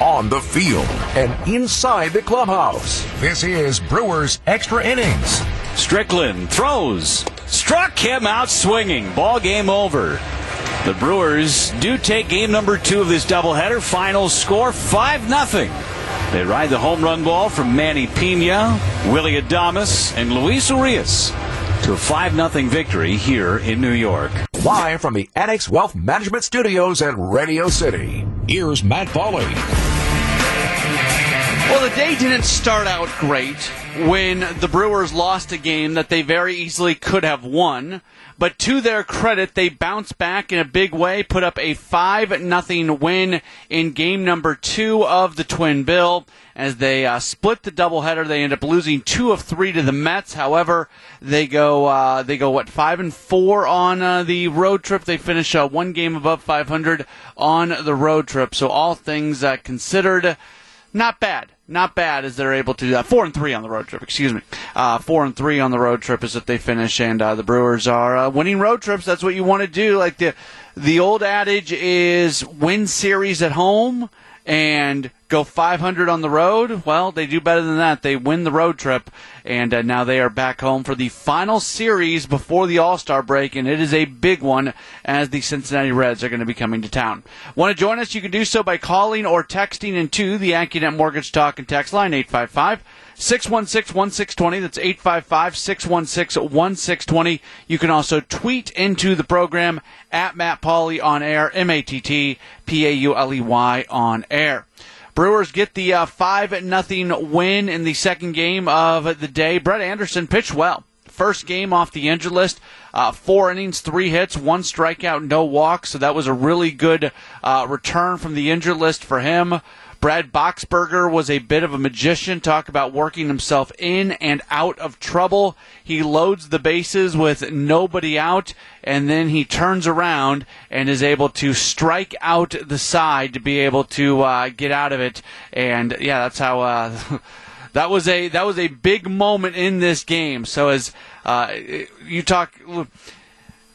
on the field, and inside the clubhouse. This is Brewers Extra Innings. Strickland throws, struck him out swinging. Ball game over. The Brewers do take game number two of this doubleheader. Final score 5 0. They ride the home run ball from Manny Piña, Willie Adames, and Luis Urias to a 5 0 victory here in New York. Live from the Annex Wealth Management Studios at Radio City, here's Matt Pauley. Well, the day didn't start out great when the Brewers lost a game that they very easily could have won. But to their credit, they bounced back in a big way, put up a 5 nothing win in game number two of the Twin Bill. As they uh, split the doubleheader, they end up losing two of three to the Mets. However, they go uh, they go what five and four on uh, the road trip. They finish uh, one game above 500 on the road trip. So all things uh, considered, not bad not bad as they're able to do that. Four and three on the road trip, excuse me. Uh, four and three on the road trip is that they finish, and uh, the Brewers are uh, winning road trips. That's what you want to do. Like the the old adage is win series at home and go 500 on the road. Well, they do better than that. They win the road trip, and uh, now they are back home for the final series before the All Star break, and it is a big one as the Cincinnati Reds are going to be coming to town. Want to join us? You can do so by calling or texting into the AccuNet Mortgage Talk and Text line 855- 616 1620. That's 855 616 1620. You can also tweet into the program at Matt Pauley on air, M A T T P A U L E Y on air. Brewers get the uh, 5 nothing win in the second game of the day. Brett Anderson pitched well. First game off the injured list, uh, four innings, three hits, one strikeout, no walks. So that was a really good uh, return from the injured list for him. Brad Boxberger was a bit of a magician. Talk about working himself in and out of trouble. He loads the bases with nobody out, and then he turns around and is able to strike out the side to be able to uh, get out of it. And yeah, that's how. Uh, that was a that was a big moment in this game. So as uh, you talk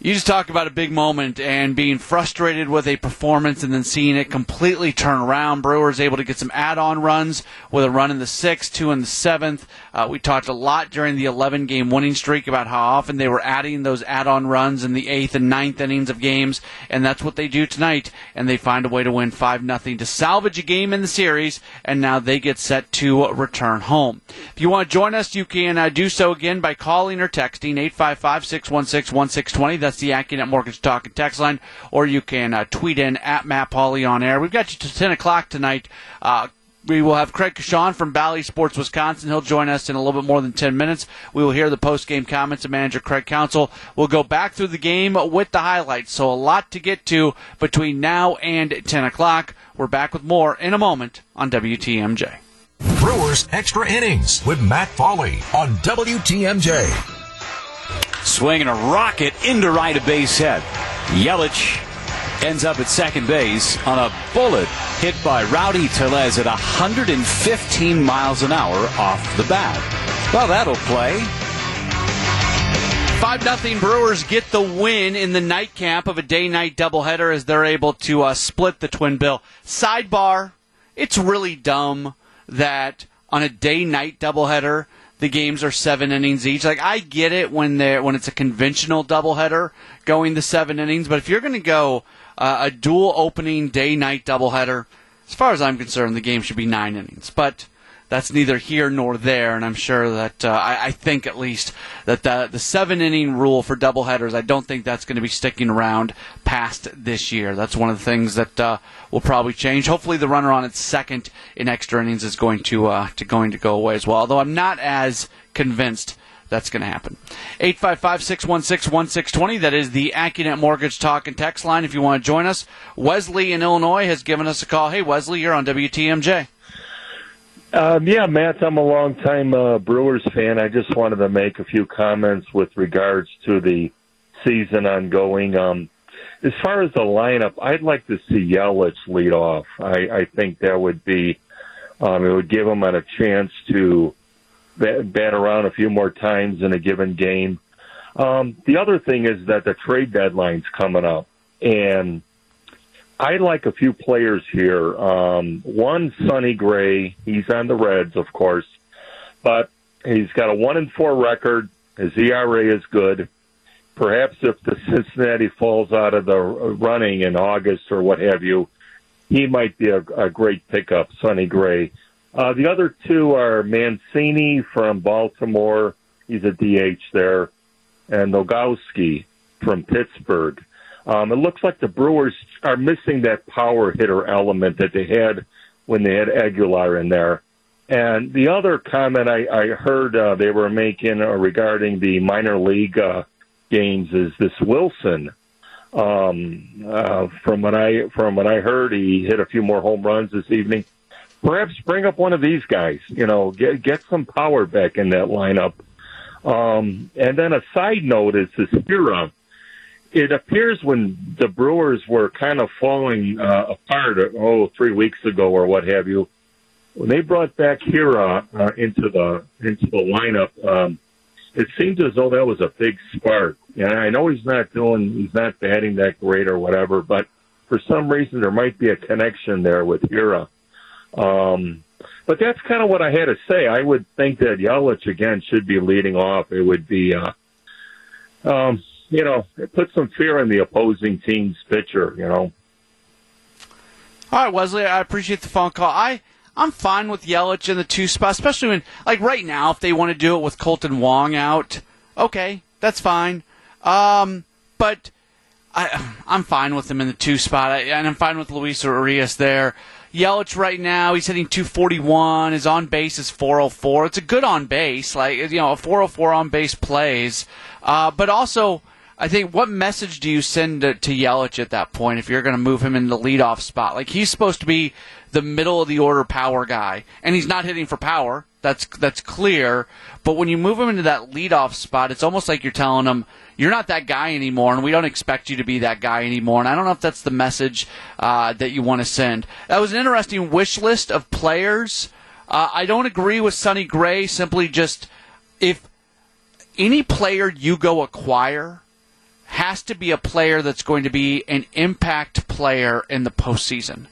you just talk about a big moment and being frustrated with a performance and then seeing it completely turn around. Brewers able to get some add-on runs with a run in the sixth, two in the seventh. Uh, we talked a lot during the 11-game winning streak about how often they were adding those add-on runs in the eighth and ninth innings of games, and that's what they do tonight. And they find a way to win five nothing to salvage a game in the series, and now they get set to return home. If you want to join us, you can uh, do so again by calling or texting 855-616-1620. That's the AccuNet Mortgage Talk and text line, or you can uh, tweet in at Matt Pauley on air. We've got you to 10 o'clock tonight. Uh, we will have Craig Coshun from Bally Sports Wisconsin. He'll join us in a little bit more than 10 minutes. We will hear the post-game comments of manager Craig Counsell. We'll go back through the game with the highlights. So a lot to get to between now and 10 o'clock. We're back with more in a moment on WTMJ. Brewers Extra Innings with Matt Pauley on WTMJ. Swinging a rocket into right of base head. Yelich ends up at second base on a bullet hit by Rowdy Tellez at 115 miles an hour off the bat. Well, that'll play. 5 0 Brewers get the win in the nightcap of a day night doubleheader as they're able to uh, split the twin bill. Sidebar, it's really dumb that on a day night doubleheader, the games are seven innings each. Like I get it when they when it's a conventional doubleheader going the seven innings, but if you're going to go uh, a dual opening day night doubleheader, as far as I'm concerned, the game should be nine innings. But that's neither here nor there, and I'm sure that uh, I, I, think at least that the the seven inning rule for doubleheaders, I don't think that's going to be sticking around past this year. That's one of the things that uh, will probably change. Hopefully, the runner on its second in extra innings is going to uh, to going to go away as well. Although I'm not as convinced that's going to happen. 855 616 1620. That is the AccuNet Mortgage Talk and Text line if you want to join us. Wesley in Illinois has given us a call. Hey, Wesley, you're on WTMJ. Um, yeah, Matt, I'm a long-time uh, Brewers fan. I just wanted to make a few comments with regards to the season ongoing. Um, as far as the lineup, I'd like to see Yelich lead off. I, I think that would be, um, it would give him a chance to bat, bat around a few more times in a given game. Um, the other thing is that the trade deadline's coming up, and I like a few players here. Um, one, Sonny Gray. He's on the Reds, of course, but he's got a one and four record. His ERA is good. Perhaps if the Cincinnati falls out of the running in August or what have you, he might be a, a great pickup, Sonny Gray. Uh, the other two are Mancini from Baltimore. He's a DH there. And Nogowski from Pittsburgh. Um, it looks like the Brewers are missing that power hitter element that they had when they had Aguilar in there. And the other comment I, I heard uh, they were making uh, regarding the minor league uh, games is this Wilson. Um, uh, from what I from what I heard, he hit a few more home runs this evening. Perhaps bring up one of these guys. You know, get get some power back in that lineup. Um, and then a side note is this Hiura it appears when the Brewers were kind of falling uh, apart, oh, three weeks ago or what have you, when they brought back Hiura uh, into the into the lineup, um, it seemed as though that was a big spark. And I know he's not doing, he's not batting that great or whatever, but for some reason there might be a connection there with Hiura. Um, but that's kind of what I had to say. I would think that Yelich again should be leading off. It would be, uh, um, you know, it puts some fear in the opposing team's pitcher, you know. All right, Wesley, I appreciate the phone call. I I'm fine with Yelich in the two spot, especially when like right now if they want to do it with Kolten Wong out, okay, that's fine. Um, but I I'm fine with him in the two spot, I, and I'm fine with Luis Urias there. Yelich right now, he's hitting 241. His on base is 404. It's a good on base, like you know, a 404 on base plays. Uh, but also, I think what message do you send to, to Yelich at that point if you're going to move him in the leadoff spot? Like he's supposed to be the middle of the order power guy, and he's not hitting for power. That's that's clear. But when you move him into that leadoff spot, it's almost like you're telling him you're not that guy anymore, and we don't expect you to be that guy anymore. And I don't know if that's the message uh, that you want to send. That was an interesting wish list of players. Uh, I don't agree with Sonny Gray. Simply just if any player you go acquire has to be a player that's going to be an impact player in the postseason.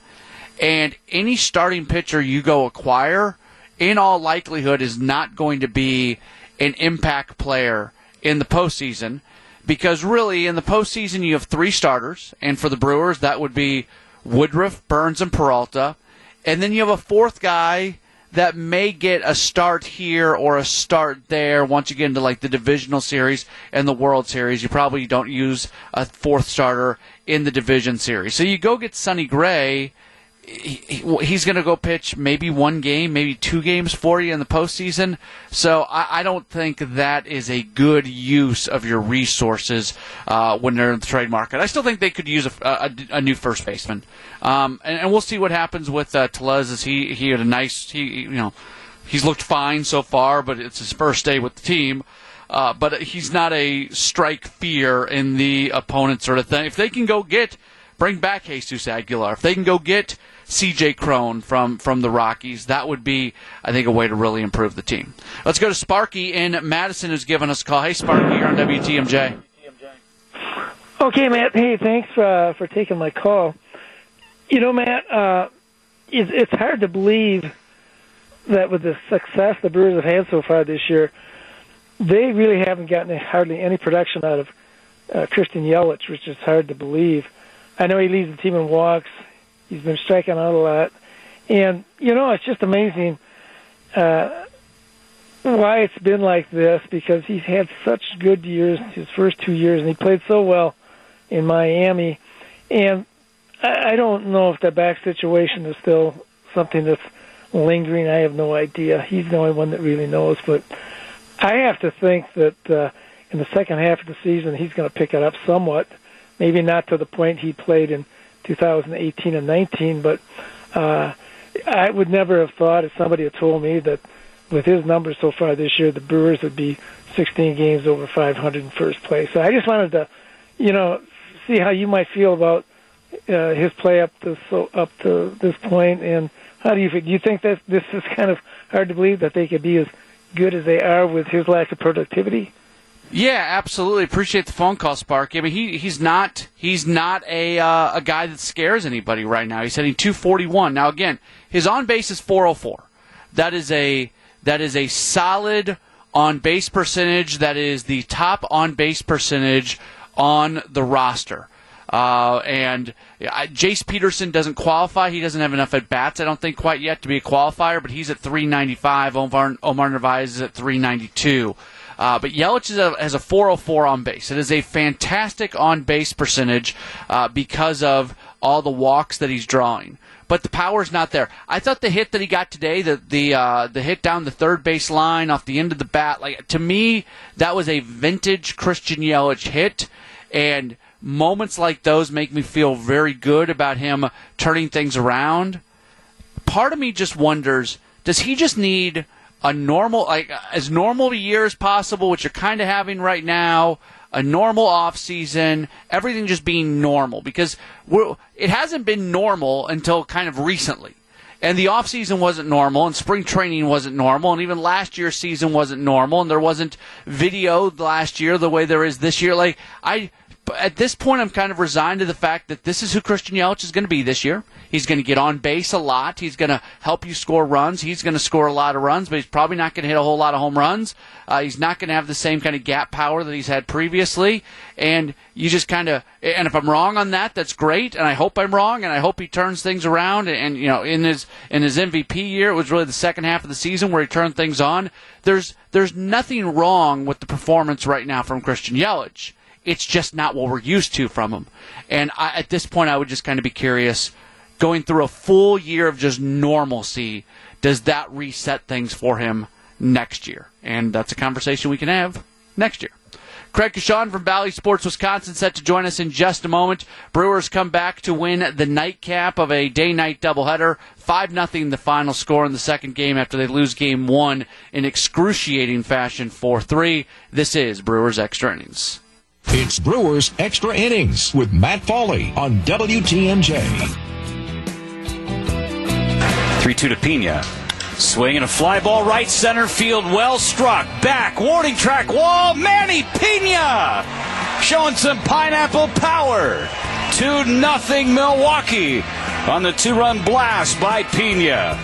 And any starting pitcher you go acquire, in all likelihood, is not going to be an impact player in the postseason because really in the postseason you have three starters, and for the Brewers that would be Woodruff, Burns, and Peralta, and then you have a fourth guy that may get a start here or a start there once you get into like the divisional series and the World Series. You probably don't use a fourth starter in the division series. So you go get Sonny Gray. He's going to go pitch maybe one game, maybe two games for you in the postseason. So I, I don't think that is a good use of your resources uh, when they're in the trade market. I still think they could use a, a, a new first baseman. Um, and, and, we'll see what happens with uh, Tellez. As he he had a nice he you know he's looked fine so far, but it's his first day with the team. Uh, but he's not a strike fear in the opponent sort of thing. If they can go get bring back Jesus Aguilar, if they can go get C.J. Cron from from the Rockies, that would be I think a way to really improve the team. Let's go to Sparky in Madison, who's given us a call. Hey, Sparky, you're on WTMJ. Okay, Matt. Hey, thanks for uh, for taking my call. You know, Matt, uh, it's, it's hard to believe that with the success the Brewers have had so far this year, they really haven't gotten hardly any production out of uh, Christian Yelich, which is hard to believe. I know he leads the team in walks. He's been striking out a lot, and you know it's just amazing uh, why it's been like this because he's had such good years his first two years, and he played so well in Miami, and I don't know if the back situation is still something that's lingering. I have no idea. He's the only one that really knows. But I have to think that uh, in the second half of the season, he's going to pick it up somewhat. Maybe not to the point he played in 2018 and 19, but uh, I would never have thought if somebody had told me that with his numbers so far this year, the Brewers would be 16 games over 500 in first place. So I just wanted to, you know, see how you might feel about uh, his play up to so up to this point, and how do you do you think that this is kind of hard to believe that they could be as good as they are with his lack of productivity? Yeah, absolutely. Appreciate the phone call, Sparky. I mean, he he's not he's not a uh, a guy that scares anybody right now. He's hitting 241. Now again, his on base is 404. That is a that is a solid on base percentage. That is the top on base percentage on the roster. Uh, and uh, Jace Peterson doesn't qualify. He doesn't have enough at bats, I don't think, quite yet to be a qualifier, but he's at 395. Omar, Omar Narvaez is at 392. Uh, but Yelich a, has a 404 on base. It is a fantastic on base percentage uh, because of all the walks that he's drawing. But the power's not there. I thought the hit that he got today, the the uh, the hit down the third base line off the end of the bat, like to me, that was a vintage Christian Yelich hit, and moments like those make me feel very good about him turning things around. Part of me just wonders, does he just need a normal, like as normal a year as possible, which you're kind of having right now, a normal off season, everything just being normal because it hasn't been normal until kind of recently. And the off season wasn't normal, and spring training wasn't normal, and even last year's season wasn't normal, and there wasn't video last year the way there is this year. Like I, at this point, I'm kind of resigned to the fact that this is who Christian Yelich is going to be this year. He's going to get on base a lot. He's going to help you score runs. He's going to score a lot of runs, but he's probably not going to hit a whole lot of home runs. Uh, he's not going to have the same kind of gap power that he's had previously. And you just kind of, and if I'm wrong on that, that's great. And I hope I'm wrong, and I hope he turns things around. And, and you know, in his in his MVP year, it was really the second half of the season where he turned things on. There's there's nothing wrong with the performance right now from Christian Yelich. It's just not what we're used to from him. And I, at this point, I would just kind of be curious going through a full year of just normalcy, does that reset things for him next year? And that's a conversation we can have next year. Craig Coshun from Bally Sports Wisconsin set to join us in just a moment. Brewers come back to win the nightcap of a day-night doubleheader. 5 0 the final score in the second game after they lose game one in excruciating fashion 4 3. This is Brewers Extra Innings. It's Brewers Extra Innings with Matt Pauley on WTMJ. 3 2 to Piña. Swinging a fly ball right center field, well struck. Back, warning track wall, Manny Piña showing some pineapple power. 2 nothing Milwaukee on the two run blast by Piña.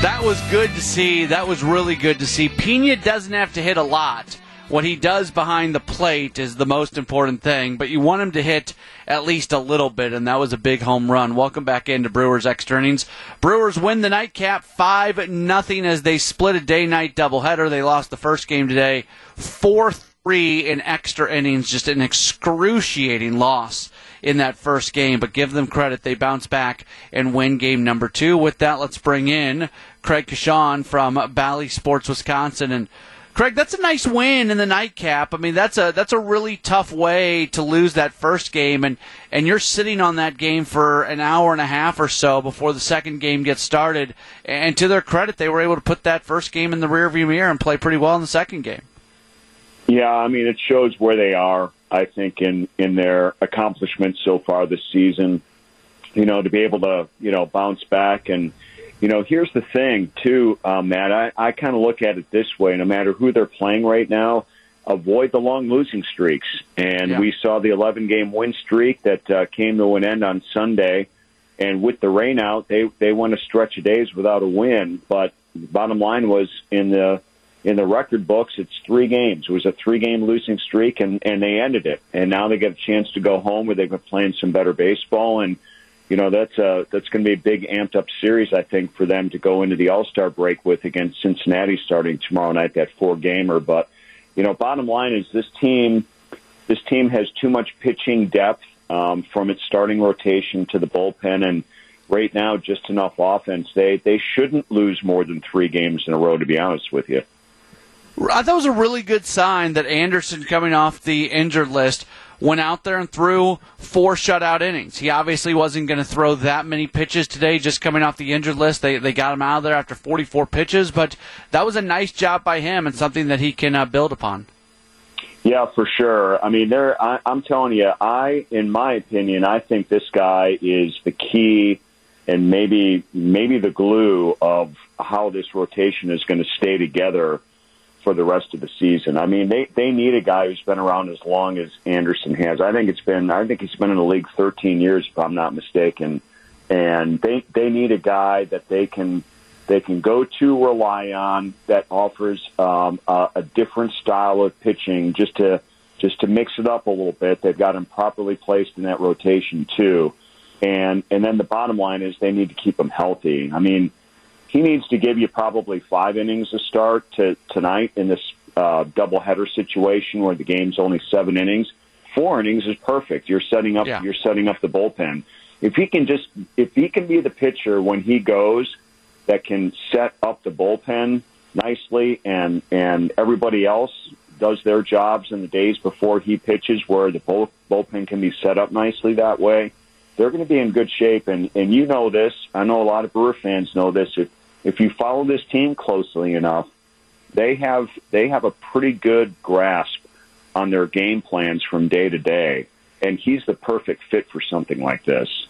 That was good to see. That was really good to see. Piña doesn't have to hit a lot what he does behind the plate is the most important thing, but you want him to hit at least a little bit, and that was a big home run. Welcome back into Brewers extra innings. Brewers win the nightcap 5 nothing as they split a day night doubleheader. They lost the first game today 4 3 in extra innings, just an excruciating loss in that first game, but give them credit. They bounce back and win game number two. With that, let's bring in Craig Coshun from Bally Sports Wisconsin. And Craig, that's a nice win in the nightcap. I mean, that's a that's a really tough way to lose that first game, and and you're sitting on that game for an hour and a half or so before the second game gets started. And to their credit, they were able to put that first game in the rearview mirror and play pretty well in the second game. Yeah, I mean, it shows where they are. I think in in their accomplishments so far this season. You know, to be able to you know bounce back and you know, here's the thing, too, uh, Matt. I, I kind of look at it this way no matter who they're playing right now, avoid the long losing streaks. And yeah. we saw the 11 game win streak that uh, came to an end on Sunday. And with the rain out, they, they went a stretch of days without a win. But bottom line was in the in the record books, it's three games. It was a three game losing streak, and, and they ended it. And now they get a chance to go home where they've been playing some better baseball. And you know that's uh that's going to be a big amped up series I think for them to go into the All Star break with against Cincinnati starting tomorrow night that four gamer. But you know, bottom line is this team this team has too much pitching depth um, from its starting rotation to the bullpen and right now just enough offense. They they shouldn't lose more than three games in a row. To be honest with you. I thought it was a really good sign that Anderson coming off the injured list went out there and threw four shutout innings. He obviously wasn't going to throw that many pitches today, just coming off the injured list. They they got him out of there after 44 pitches, but that was a nice job by him and something that he can uh, build upon. Yeah, for sure. I mean, there. I, I'm telling you, I, in my opinion, I think this guy is the key and maybe maybe the glue of how this rotation is going to stay together for the rest of the season. I mean, they they need a guy who's been around as long as Anderson has. I think it's been I think he's been in the league 13 years if I'm not mistaken. And they they need a guy that they can they can go to rely on that offers um, a, a different style of pitching just to just to mix it up a little bit. They've got him properly placed in that rotation too. And and then the bottom line is they need to keep him healthy. I mean, he needs to give you probably five innings to start to tonight in this uh, doubleheader situation where the game's only seven innings. Four innings is perfect. You're setting up Yeah. you're setting up the bullpen. If he can just if he can be the pitcher when he goes that can set up the bullpen nicely and and everybody else does their jobs in the days before he pitches where the bull, bullpen can be set up nicely that way they're going to be in good shape and and you know this I know a lot of Brewer fans know this if if you follow this team closely enough they have they have a pretty good grasp on their game plans from day to day and he's the perfect fit for something like this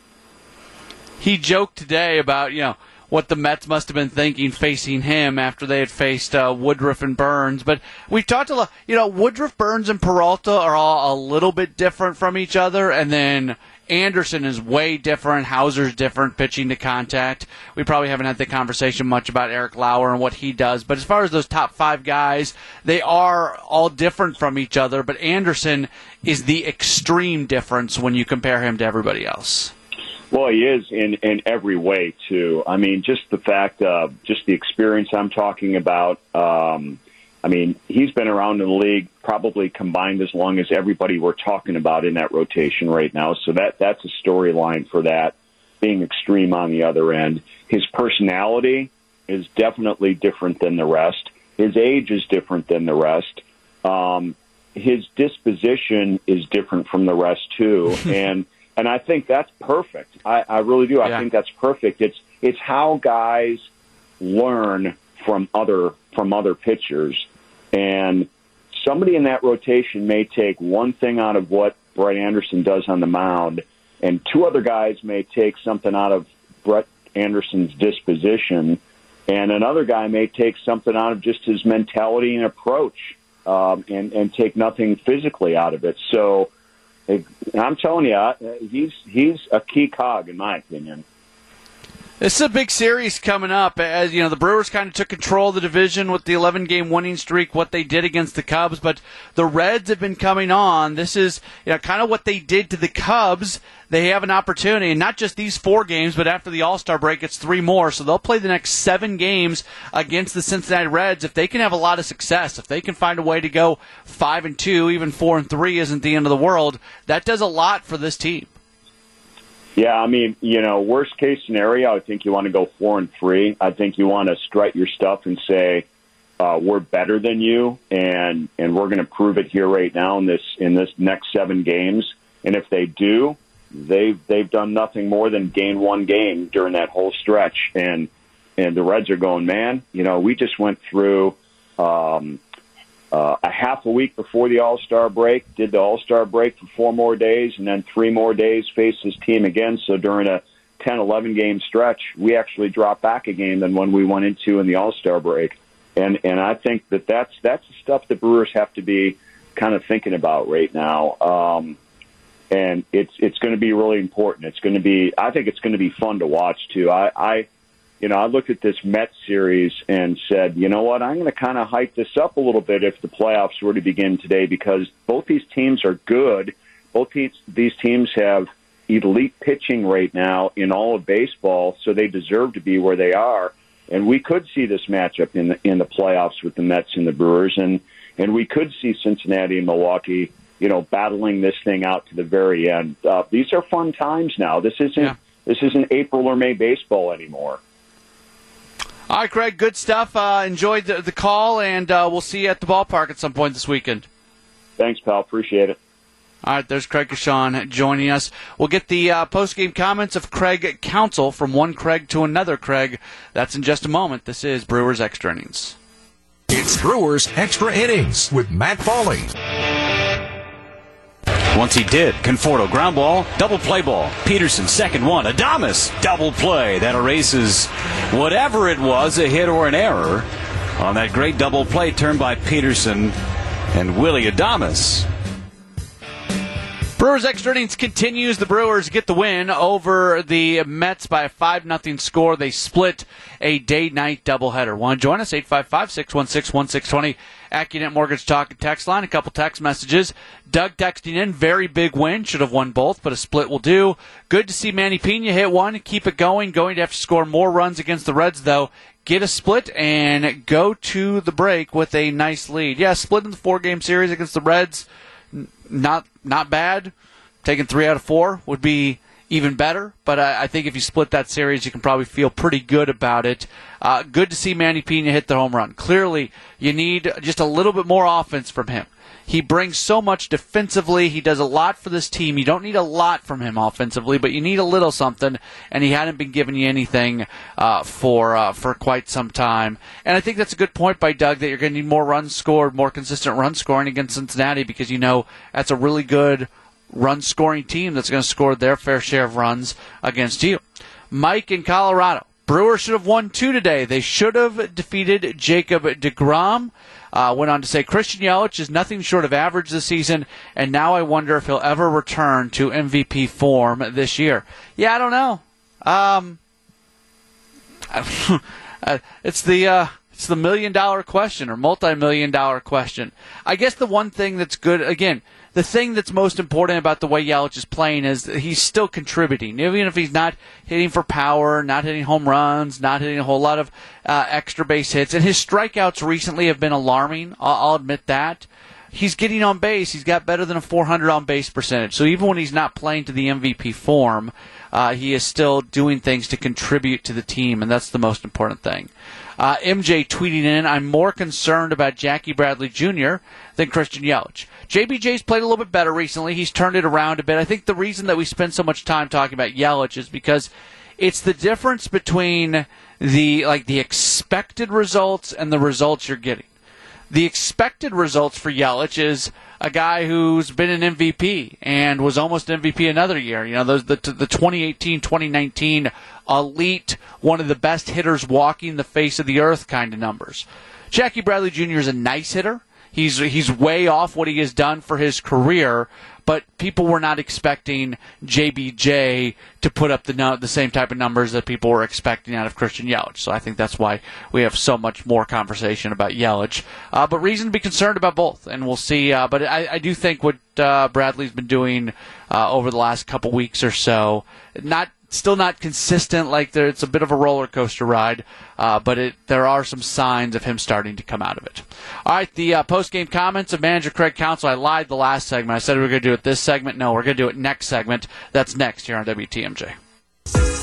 he joked today about you know what the Mets must have been thinking facing him after they had faced uh, Woodruff and Burns. But we've talked a lot. You know, Woodruff, Burns, and Peralta are all a little bit different from each other, and then. Anderson is way different. Houser's different, pitching to contact. We probably haven't had the conversation much about Eric Lauer and what he does. But as far as those top five guys, they are all different from each other. But Anderson is the extreme difference when you compare him to everybody else. Well, he is in in every way too. I mean, just the fact, of just the experience I'm talking about. Um, I mean, he's been around in the league probably combined as long as everybody we're talking about in that rotation right now. So that that's a storyline for that being extreme on the other end. His personality is definitely different than the rest. His age is different than the rest. Um, his disposition is different from the rest too, and and I think that's perfect. I, I really do. I Yeah. think that's perfect. It's it's how guys learn from other from other pitchers, and somebody in that rotation may take one thing out of what Brett Anderson does on the mound, and two other guys may take something out of Brett Anderson's disposition, and another guy may take something out of just his mentality and approach, um, and and take nothing physically out of it. So. I'm telling you, he's he's a key cog in my opinion. This is a big series coming up. As you know, the Brewers kind of took control of the division with the 11 game winning streak, what they did against the Cubs, but the Reds have been coming on. This is you know, kind of what they did to the Cubs. They have an opportunity, and not just these four games, but after the All Star break, it's three more. So they'll play the next seven games against the Cincinnati Reds. If they can have a lot of success, if they can find a way to go five and two, even four and three isn't the end of the world. That does a lot for this team. Yeah, I mean, you know, worst case scenario, I think you want to go four and three. I think you want to strut your stuff and say uh, we're better than you, and and we're going to prove it here right now in this in this next seven games. And if they do, they've they've done nothing more than gain one game during that whole stretch. And and the Reds are going, man. You know, we just went through. Um, uh, a half a week before the All Star break, did the All Star break for four more days, and then three more days faced this team again. So during a 10, 11 game stretch, we actually dropped back a game than when we went into in the All Star break. And and I think that that's that's the stuff the Brewers have to be kind of thinking about right now. Um, and it's it's going to be really important. It's going to be I think it's going to be fun to watch too. I, I you know, I looked at this Mets series and said, you know what, I'm going to kind of hype this up a little bit if the playoffs were to begin today because both these teams are good. Both these, these teams have elite pitching right now in all of baseball, so they deserve to be where they are. And we could see this matchup in the in the playoffs with the Mets and the Brewers, and and we could see Cincinnati and Milwaukee, you know, battling this thing out to the very end. Uh, these are fun times now. This isn't Yeah. this isn't April or May baseball anymore. All right, Craig, good stuff. Uh, enjoyed the, the call, and uh, we'll see you at the ballpark at some point this weekend. Thanks, pal. Appreciate it. All right, there's Craig Coshun joining us. We'll get the uh, post-game comments of Craig Counsell from one Craig to another Craig. That's in just a moment. This is Brewers Extra Innings. It's Brewers Extra Innings with Matt Pauley. Once he did. Conforto, ground ball, double play ball. Peterson, second one. Adames, double play. That erases whatever it was, a hit or an error. on that great double play turned by Peterson and Willie Adames. Brewers extra innings continues. The Brewers get the win over the Mets by a 5 0 score. They split a day night doubleheader. Want to join us? 855 616 1620. AccuNet Mortgage Talk and Text Line. A couple text messages. Doug texting in. Very big win. Should have won both, but a split will do. Good to see Manny Piña hit one. Keep it going. Going to have to score more runs against the Reds, though. Get a split and go to the break with a nice lead. Yeah, split in the four game series against the Reds not not bad. Taking three out of four would be even better. But I, I, think if you split that series, you can probably feel pretty good about it. Uh, good to see Manny Piña hit the home run. Clearly, you need just a little bit more offense from him. He brings so much defensively. He does a lot for this team. You don't need a lot from him offensively, but you need a little something. And he hadn't been giving you anything uh, for uh, for quite some time. And I think that's a good point by Doug that you're going to need more runs scored, more consistent run scoring against Cincinnati because you know that's a really good run scoring team that's going to score their fair share of runs against you. Mike in Colorado. Brewers should have won two today. They should have defeated Jacob DeGrom. Uh, went on to say Christian Yelich is nothing short of average this season, and now I wonder if he'll ever return to MVP form this year. Yeah, I don't know. Um, uh, it's the uh, it's the million dollar question or multi million dollar question. I guess the one thing that's good again the thing that's most important about the way Yelich is playing is he's still contributing, even if he's not hitting for power, not hitting home runs, not hitting a whole lot of uh, extra base hits. And his strikeouts recently have been alarming. I'll, I'll admit that. He's getting on base. He's got better than a 400 on base percentage. So even when he's not playing to the MVP form, uh, he is still doing things to contribute to the team, and that's the most important thing. Uh, MJ tweeting in, I'm more concerned about Jackie Bradley Jr. than Christian Yelich. JBJ's played a little bit better recently. He's turned it around a bit. I think the reason that we spend so much time talking about Yelich is because it's the difference between the like the expected results and the results you're getting. The expected results for Yelich is a guy who's been an MVP and was almost MVP another year. You know, those the the 2018 2019 elite, one of the best hitters walking the face of the earth kind of numbers. Jackie Bradley Jr. is a nice hitter. He's he's way off what he has done for his career, but people were not expecting JBJ to put up the the same type of numbers that people were expecting out of Christian Yelich. So I think that's why we have so much more conversation about Yelich. Uh, but reason to be concerned about both, and we'll see. Uh, but I, I, do think what uh, Bradley's been doing uh, over the last couple weeks or so, not still not consistent. Like there, it's a bit of a roller coaster ride, uh, but it, there are some signs of him starting to come out of it. All right, the uh, post game comments of manager Craig Counsell. I lied the last segment. I said we were going to do it this segment. No, we're going to do it next segment. That's next here on WTMJ.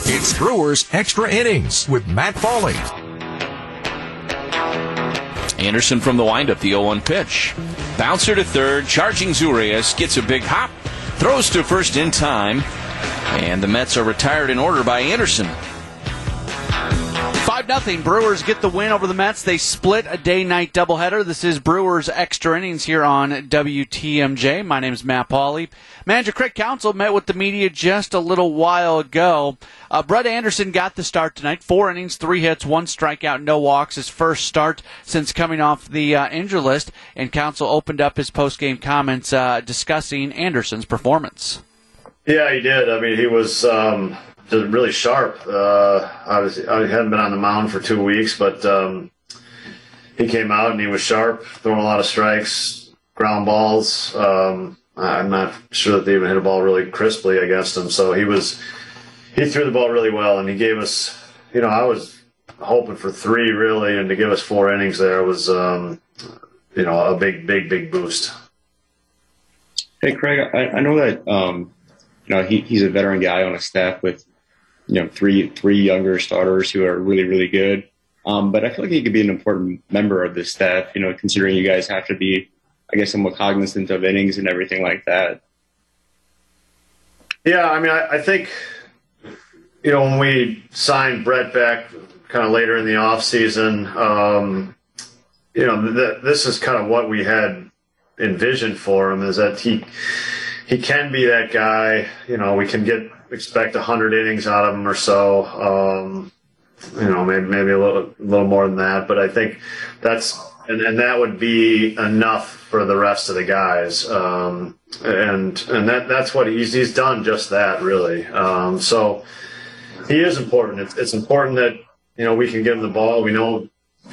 It's Brewers Extra Innings with Matt Pauley. Anderson from the windup, the 0 1 pitch. Bouncer to third, charging Urias, gets a big hop, throws to first in time, and the Mets are retired in order by Anderson. 5 0. Brewers get the win over the Mets. They split a day night doubleheader. This is Brewers extra innings here on WTMJ. My name is Matt Pauley. Manager Craig Counsell met with the media just a little while ago. Uh, Brett Anderson got the start tonight. Four innings, three hits, one strikeout, no walks. His first start since coming off the uh, injury list. And Counsell opened up his post game comments uh, discussing Anderson's performance. Yeah, he did. I mean, he was um, just really sharp. Uh, obviously, I hadn't been on the mound for two weeks, but um, he came out and he was sharp, throwing a lot of strikes, ground balls. Um, I'm not sure that they even hit a ball really crisply against him. So he was he threw the ball really well, and he gave us. You know, I was hoping for three really, and to give us four innings there was, um, you know, a big, big, big boost. Hey, Craig, I, I know that um, you know, he, he's a veteran guy on a staff with, you know, three three younger starters who are really really good. Um, but I feel like he could be an important member of this staff. You know, considering you guys have to be, I guess, somewhat cognizant of innings and everything like that. Yeah, I mean, I, I think, you know, when we signed Brett back kind of later in the off season, um, you know, th- this is kind of what we had envisioned for him is that he he can be that guy. You know, we can get expect hundred innings out of him or so. Um, you know, maybe maybe a little, little more than that. But I think that's and, and that would be enough for the rest of the guys. Um, and and that that's what he's he's done just that really. Um, so he is important. It's, it's important that you know we can give him the ball. We know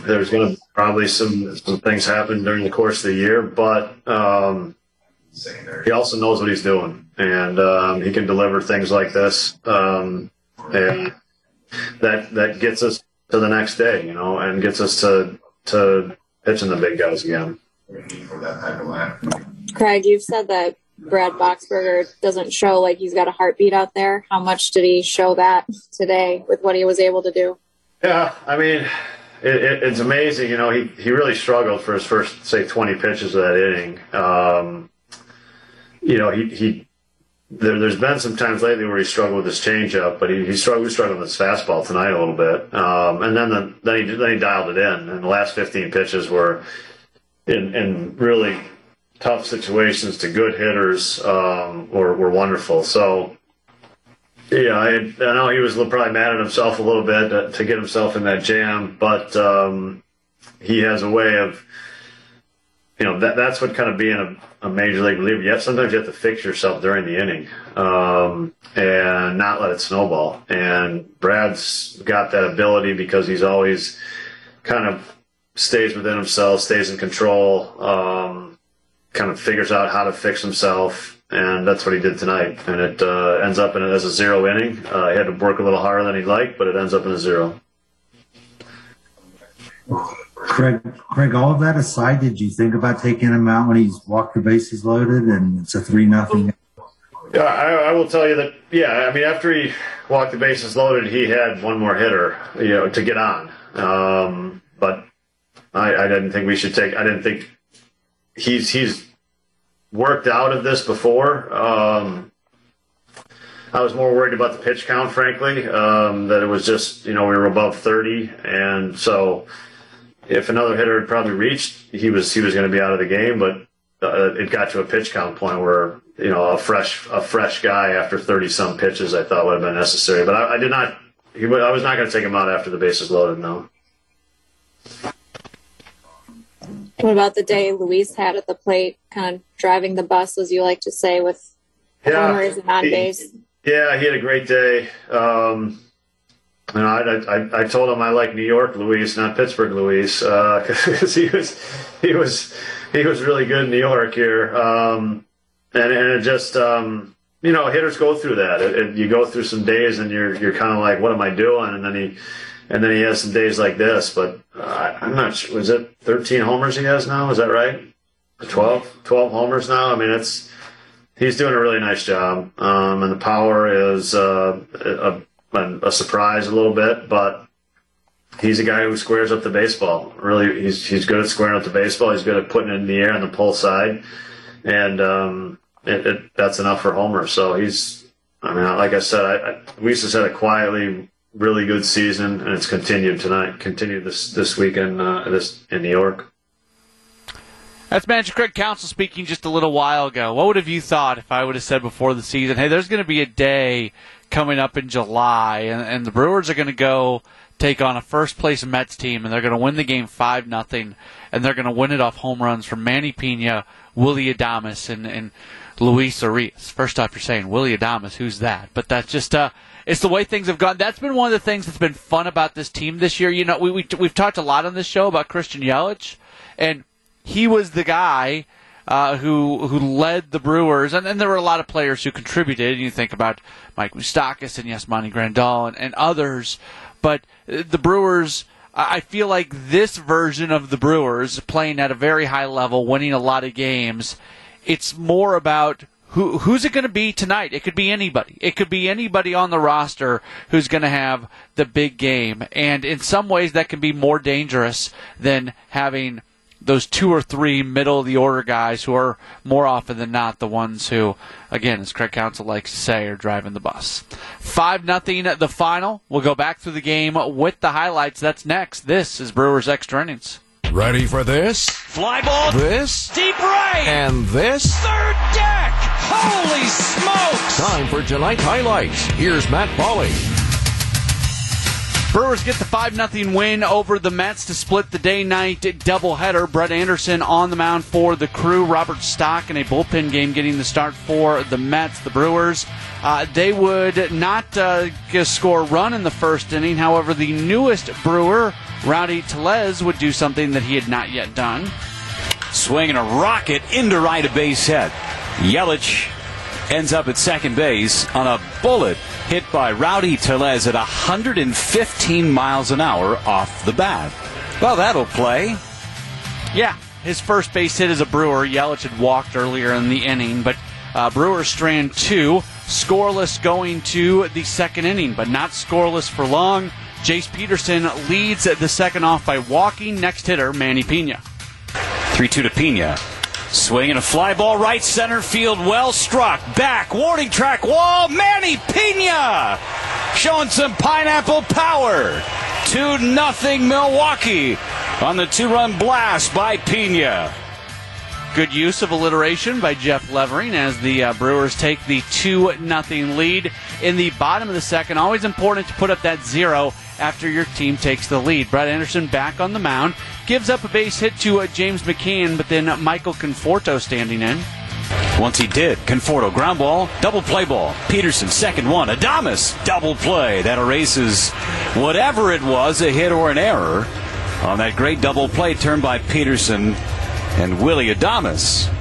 there's going to probably some some things happen during the course of the year, but um, he also knows what he's doing, and um, he can deliver things like this, um, and that that gets us to the next day, you know, and gets us to to pitching the big guys again. Craig, you've said that Brad Boxberger doesn't show like he's got a heartbeat out there. How much did he show that today with what he was able to do? Yeah, I mean, it, it, it's amazing. You know, he, he really struggled for his first, say, 20 pitches of that inning. Um, you know, he, he there, has been some times lately where he struggled with his changeup, but he, he struggled, with his fastball tonight a little bit. Um, and then the, then he then he dialed it in, and the last 15 pitches were in, in really tough situations to good hitters um, were, were wonderful. So, yeah, I, I, know he was probably mad at himself a little bit to, to get himself in that jam, but um, he has a way of, you know, that that's what kind of being a, a major league reliever. Yeah, sometimes you have to fix yourself during the inning um, and not let it snowball. And Brad's got that ability because he's always kind of stays within himself, stays in control. Um, kind of figures out how to fix himself, and that's what he did tonight. And it uh, ends up in as a zero inning. Uh, he had to work a little harder than he'd like, but it ends up in a zero. Craig, Craig, all of that aside, did you think about taking him out when he's walked the bases loaded and it's a three nothing? Yeah, I, I, will tell you that. Yeah, I mean, after he walked the bases loaded, he had one more hitter, you know, to get on. Um, but I, I didn't think we should take. I didn't think he's he's worked out of this before. Um, I was more worried about the pitch count, frankly, um, that it was just, you know, we were above 30. And so if another hitter had probably reached, he was, he was going to be out of the game, but uh, it got to a pitch count point where, you know, a fresh, a fresh guy after 30 some pitches, I thought would have been necessary, but I, I did not, he, I was not going to take him out after the bases loaded. No. What about the day Luis had at the plate, kind of driving the bus, as you like to say, with yeah, homers and on base? Yeah, he had a great day. Um, you know, I, I, I, told him I like New York Luis, not Pittsburgh Luis, because uh, he was he was he was really good in New York here, um, and and it just um, you know hitters go through that. It, it, you go through some days and you're you're kind of like, what am I doing? And then he and then he has some days like this. But uh, I'm not sure. Was it 13 homers he has now? Is that right? 12, 12 homers now. I mean, it's he's doing a really nice job, um, and the power is uh, a, a, a, surprise a little bit, but he's a guy who squares up the baseball. Really, he's he's good at squaring up the baseball. He's good at putting it in the air on the pull side, and um, it, it, that's enough for Homer. So he's, I mean, like I said, I, I, we to say it quietly really good season, and it's continued tonight, continued this this weekend uh, this in New York. That's Magic Craig Counsell speaking just a little while ago. What would have you thought if I would have said before the season, hey, there's going to be a day coming up in July, and, and the Brewers are going to go take on a first place Mets team, and they're going to win the game five nothing, and they're going to win it off home runs from Manny Piña, Willy Adames, and and Luis Urias. First off, you're saying Willie Adames, who's that? But that's just uh it's the way things have gone. That's been one of the things that's been fun about this team this year. You know, we, we we've talked a lot on this show about Christian Yelich, and he was the guy uh, who who led the Brewers, and then there were a lot of players who contributed. You think about Mike Moustakas and Yasmani Grandal and, and others, but the Brewers. I feel like this version of the Brewers playing at a very high level, winning a lot of games. It's more about who who's it going to be tonight? It could be anybody. It could be anybody on the roster who's going to have the big game. And in some ways, that can be more dangerous than having those two or three middle of the order guys who are more often than not the ones who, again, as Craig Counsell likes to say, are driving the bus. Five nothing the final. We'll go back through the game with the highlights. That's next. This is Brewers Extra Innings. Ready for this? Fly ball. This. Deep right. And this. Third deck. Holy smokes. Time for tonight's highlights. Here's Matt Pauley. Brewers get the 5 0 win over the Mets to split the day night doubleheader. Brett Anderson on the mound for the crew. Robert Stock in a bullpen game getting the start for the Mets. The Brewers, uh, they would not uh, score a run in the first inning. However, the newest Brewer, Rowdy Tellez, would do something that he had not yet done. Swinging a rocket into right of base hit. Yelich ends up at second base on a bullet hit by Rowdy Tellez at 115 miles an hour off the bat. Well, that'll play. Yeah, his first base hit as a Brewer. Yelich had walked earlier in the inning, but uh, Brewers strand two, scoreless going to the second inning, but not scoreless for long. Jace Peterson leads the second off by walking. Next hitter, Manny Piña. 3 2 to Piña. Swing and a fly ball right center field, well struck. Back, warning track wall, Manny Piña showing some pineapple power. 2 nothing Milwaukee on the two run blast by Piña. Good use of alliteration by Jeff Levering as the uh, Brewers take the 2 nothing lead in the bottom of the second. Always important to put up that zero after your team takes the lead. Brett Anderson back on the mound gives up a base hit to uh, James McCann, but then Michael Conforto standing in. Once he did, Conforto ground ball, double play ball. Peterson second one. Adames double play that erases whatever it was, a hit or an error on that great double play turned by Peterson and Willie Adames.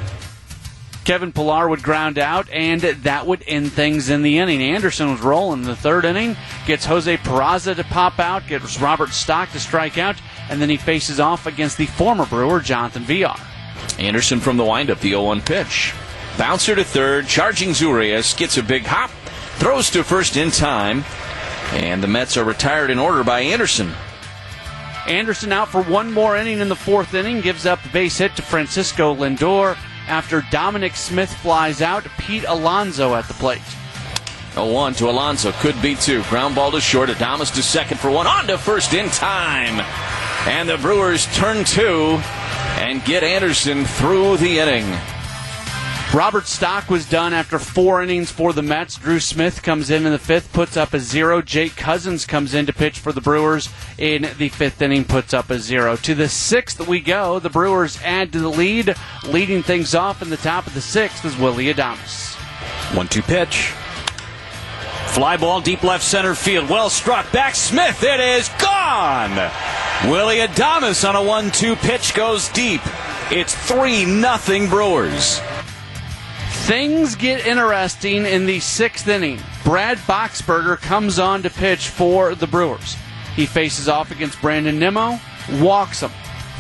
Kevin Pillar would ground out, and that would end things in the inning. Anderson was rolling in the third inning, gets Jose Peraza to pop out, gets Robert Stock to strike out, and then he faces off against the former Brewer, Jonathan Villar. Anderson from the windup, the 0 1 pitch. Bouncer to third, charging Urias, gets a big hop, throws to first in time, and the Mets are retired in order by Anderson. Anderson out for one more inning in the fourth inning, gives up the base hit to Francisco Lindor after Dominic Smith flies out. Pete Alonso at the plate. 0-1 to Alonso. Could be two. Ground ball to short. Adames to second for one. On to first in time. And the Brewers turn two and get Anderson through the inning. Robert Stock was done after four innings for the Mets. Drew Smith comes in in the fifth, puts up a zero. Jake Cousins comes in to pitch for the Brewers in the fifth inning, puts up a zero. To the sixth we go. The Brewers add to the lead. Leading things off in the top of the sixth is Willie Adames. One two pitch. Fly ball deep left center field. Well struck. Back Smith. It is gone. Willie Adames on a one two pitch goes deep. It's 3 nothing Brewers. Things get interesting in the sixth inning. Brad Boxberger comes on to pitch for the Brewers. He faces off against Brandon Nimmo, walks him.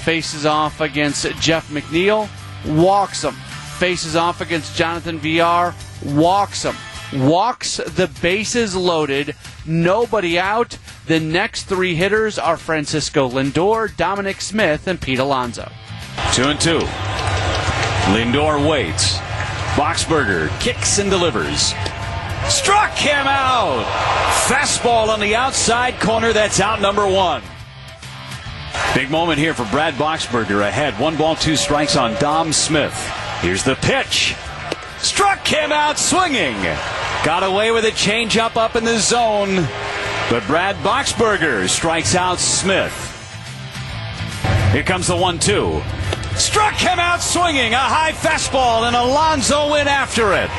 Faces off against Jeff McNeil, walks him. Faces off against Jonathan Villar, walks him. Walks the bases loaded, nobody out. The next three hitters are Francisco Lindor, Dominic Smith, and Pete Alonso. Two and two. Lindor waits. Boxberger kicks and delivers. Struck him out. Fastball on the outside corner. That's out number one. Big moment here for Brad Boxberger ahead. One ball, two strikes on Dom Smith. Here's the pitch. Struck him out swinging. Got away with a changeup up in the zone. But Brad Boxberger strikes out Smith. Here comes the one two. Struck him out swinging. A high fastball, and Alonso in after it.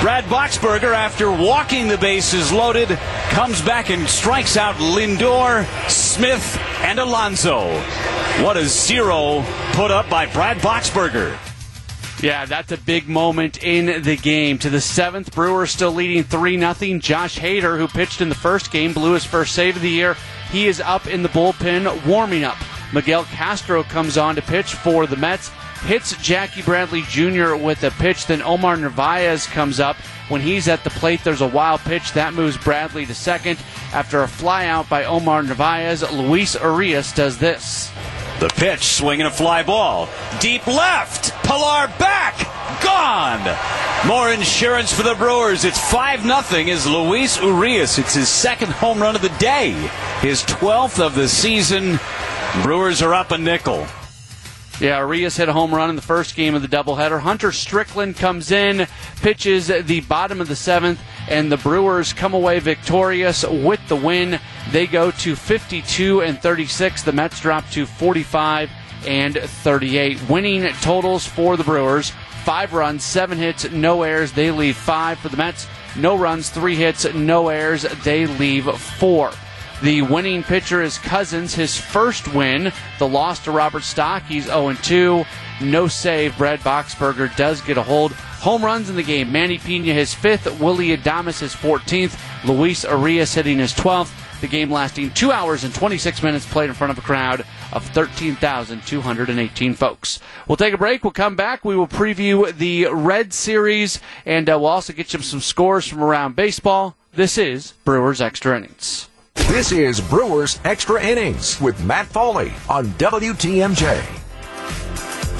Brad Boxberger, after walking the bases loaded, comes back and strikes out Lindor, Smith, and Alonso. What a zero put up by Brad Boxberger. Yeah, that's a big moment in the game. To the seventh, Brewers still leading 3 0. Josh Hader, who pitched in the first game, blew his first save of the year. He is up in the bullpen, warming up. Miguel Castro comes on to pitch for the Mets, hits Jackie Bradley Jr. with a pitch. Then Omar Narvaez comes up. When he's at the plate, there's a wild pitch. That moves Bradley to second. After a flyout by Omar Narvaez, Luis Urias does this. The pitch, swinging a fly ball. Deep left. Pillar back. Gone. More insurance for the Brewers. It's 5 0 is Luis Urias. It's his second home run of the day. His 12th of the season. Brewers are up a nickel. Yeah, Urias hit a home run in the first game of the doubleheader. Hunter Strickland comes in, pitches the bottom of the seventh, and the Brewers come away victorious with the win. They go to 52 and 36. The Mets drop to 45 and 38. Winning totals for the Brewers five runs, seven hits, no errors. They leave five for the Mets. No runs, three hits, no errors. They leave four. The winning pitcher is Cousins, his first win. The loss to Robert Stock, he's 0 2. No save. Brad Boxberger does get a hold. Home runs in the game. Manny Piña his fifth. Willie Adames his 14th. Luis Urias hitting his 12th. The game lasting two hours and 26 minutes played in front of a crowd of 13,218 folks. We'll take a break. We'll come back. We will preview the Red Series, and uh, we'll also get you some scores from around baseball. This is Brewers Extra Innings. This is Brewers Extra Innings with Matt Pauley on WTMJ.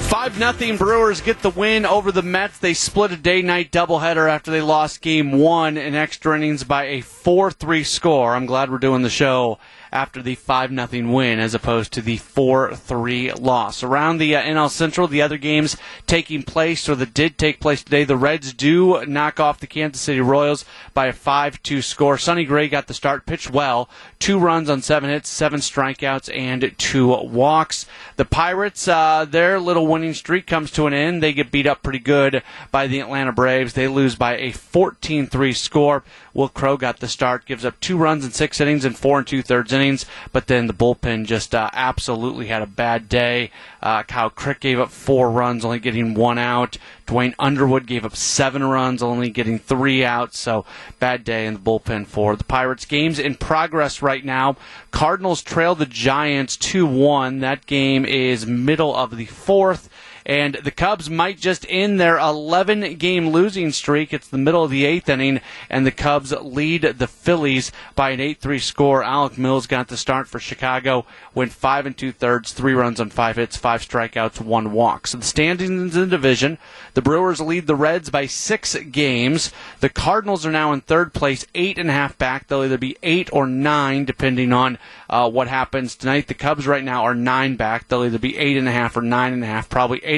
5 0 Brewers get the win over the Mets. They split a day night doubleheader after they lost game one in extra innings by a 4 3 score. I'm glad we're doing the show after the 5 0 win as opposed to the 4 3 loss. Around the uh, NL Central, the other games taking place or that did take place today, the Reds do knock off the Kansas City Royals by a 5 2 score. Sonny Gray got the start, pitched well, two runs on seven hits, seven strikeouts, and two walks. The Pirates, uh, their little winning streak comes to an end. They get beat up pretty good by the Atlanta Braves. They lose by a 14 3 score. Wil Crowe got the start, gives up two runs in six innings and four and two thirds innings, but then the bullpen just uh, absolutely had a bad day. Uh, Kyle Crick gave up four runs, only getting one out. Duane Underwood gave up seven runs, only getting three outs. So bad day in the bullpen for the Pirates. Games in progress right now. Cardinals trail the Giants 2 1. That game is middle of the fourth and the Cubs might just end their 11 game losing streak. It's the middle of the eighth inning, and the Cubs lead the Phillies by an 8 3 score. Alec Mills got the start for Chicago, went five and two thirds, three runs on five hits, five strikeouts, one walk. So the standings in the division the Brewers lead the Reds by six games. The Cardinals are now in third place, eight and a half back. They'll either be eight or nine, depending on uh, what happens tonight. The Cubs right now are nine back. They'll either be eight and a half or nine and a half, probably eight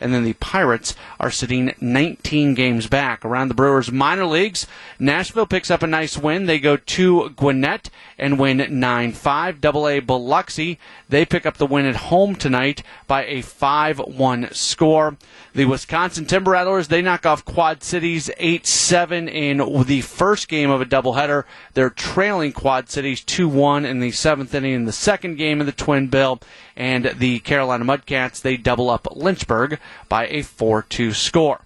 And then the Pirates are sitting 19 games back. Around the Brewers minor leagues, Nashville picks up a nice win. They go to Gwinnett and win 9 5. Double A Biloxi, they pick up the win at home tonight by a 5 1 score. The Wisconsin Timber Rattlers, they knock off Quad Cities 8 7 in the first game of a doubleheader. They're trailing Quad Cities 2 1 in the seventh inning in the second game of the Twin Bill. And the Carolina Mudcats, they double up Lynchburg by a 4 2 score.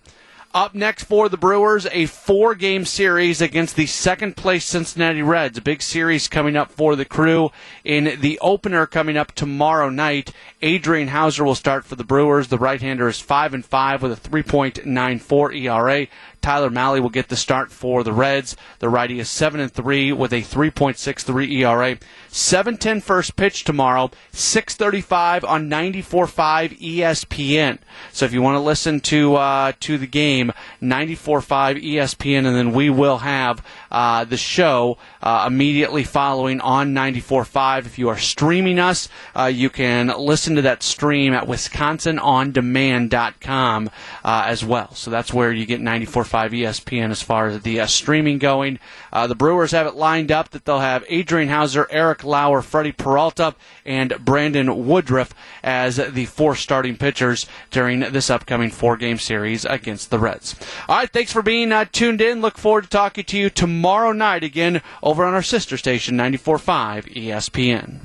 Up next for the Brewers, a four game series against the second place Cincinnati Reds. A big series coming up for the crew in the opener coming up tomorrow night. Adrian Houser will start for the Brewers. The right hander is 5 and 5 with a 3.94 ERA. Tyler Mahle will get the start for the Reds. The righty is 7 and 3 with a 3.63 ERA. 7:10 first pitch tomorrow, 6:35 on 94.5 ESPN. So if you want to listen to uh, to the game, 94.5 ESPN, and then we will have uh, the show uh, immediately following on 94.5. If you are streaming us, uh, you can listen to that stream at WisconsinOnDemand.com uh, as well. So that's where you get 94.5 ESPN as far as the streaming going. Uh, the Brewers have it lined up that they'll have Adrian Houser, Eric Lauer, Freddie Peralta, and Brandon Woodruff as the four starting pitchers during this upcoming four-game series against the Reds. All right, thanks for being uh, tuned in. Look forward to talking to you tomorrow night again over on our sister station, 94.5 ESPN.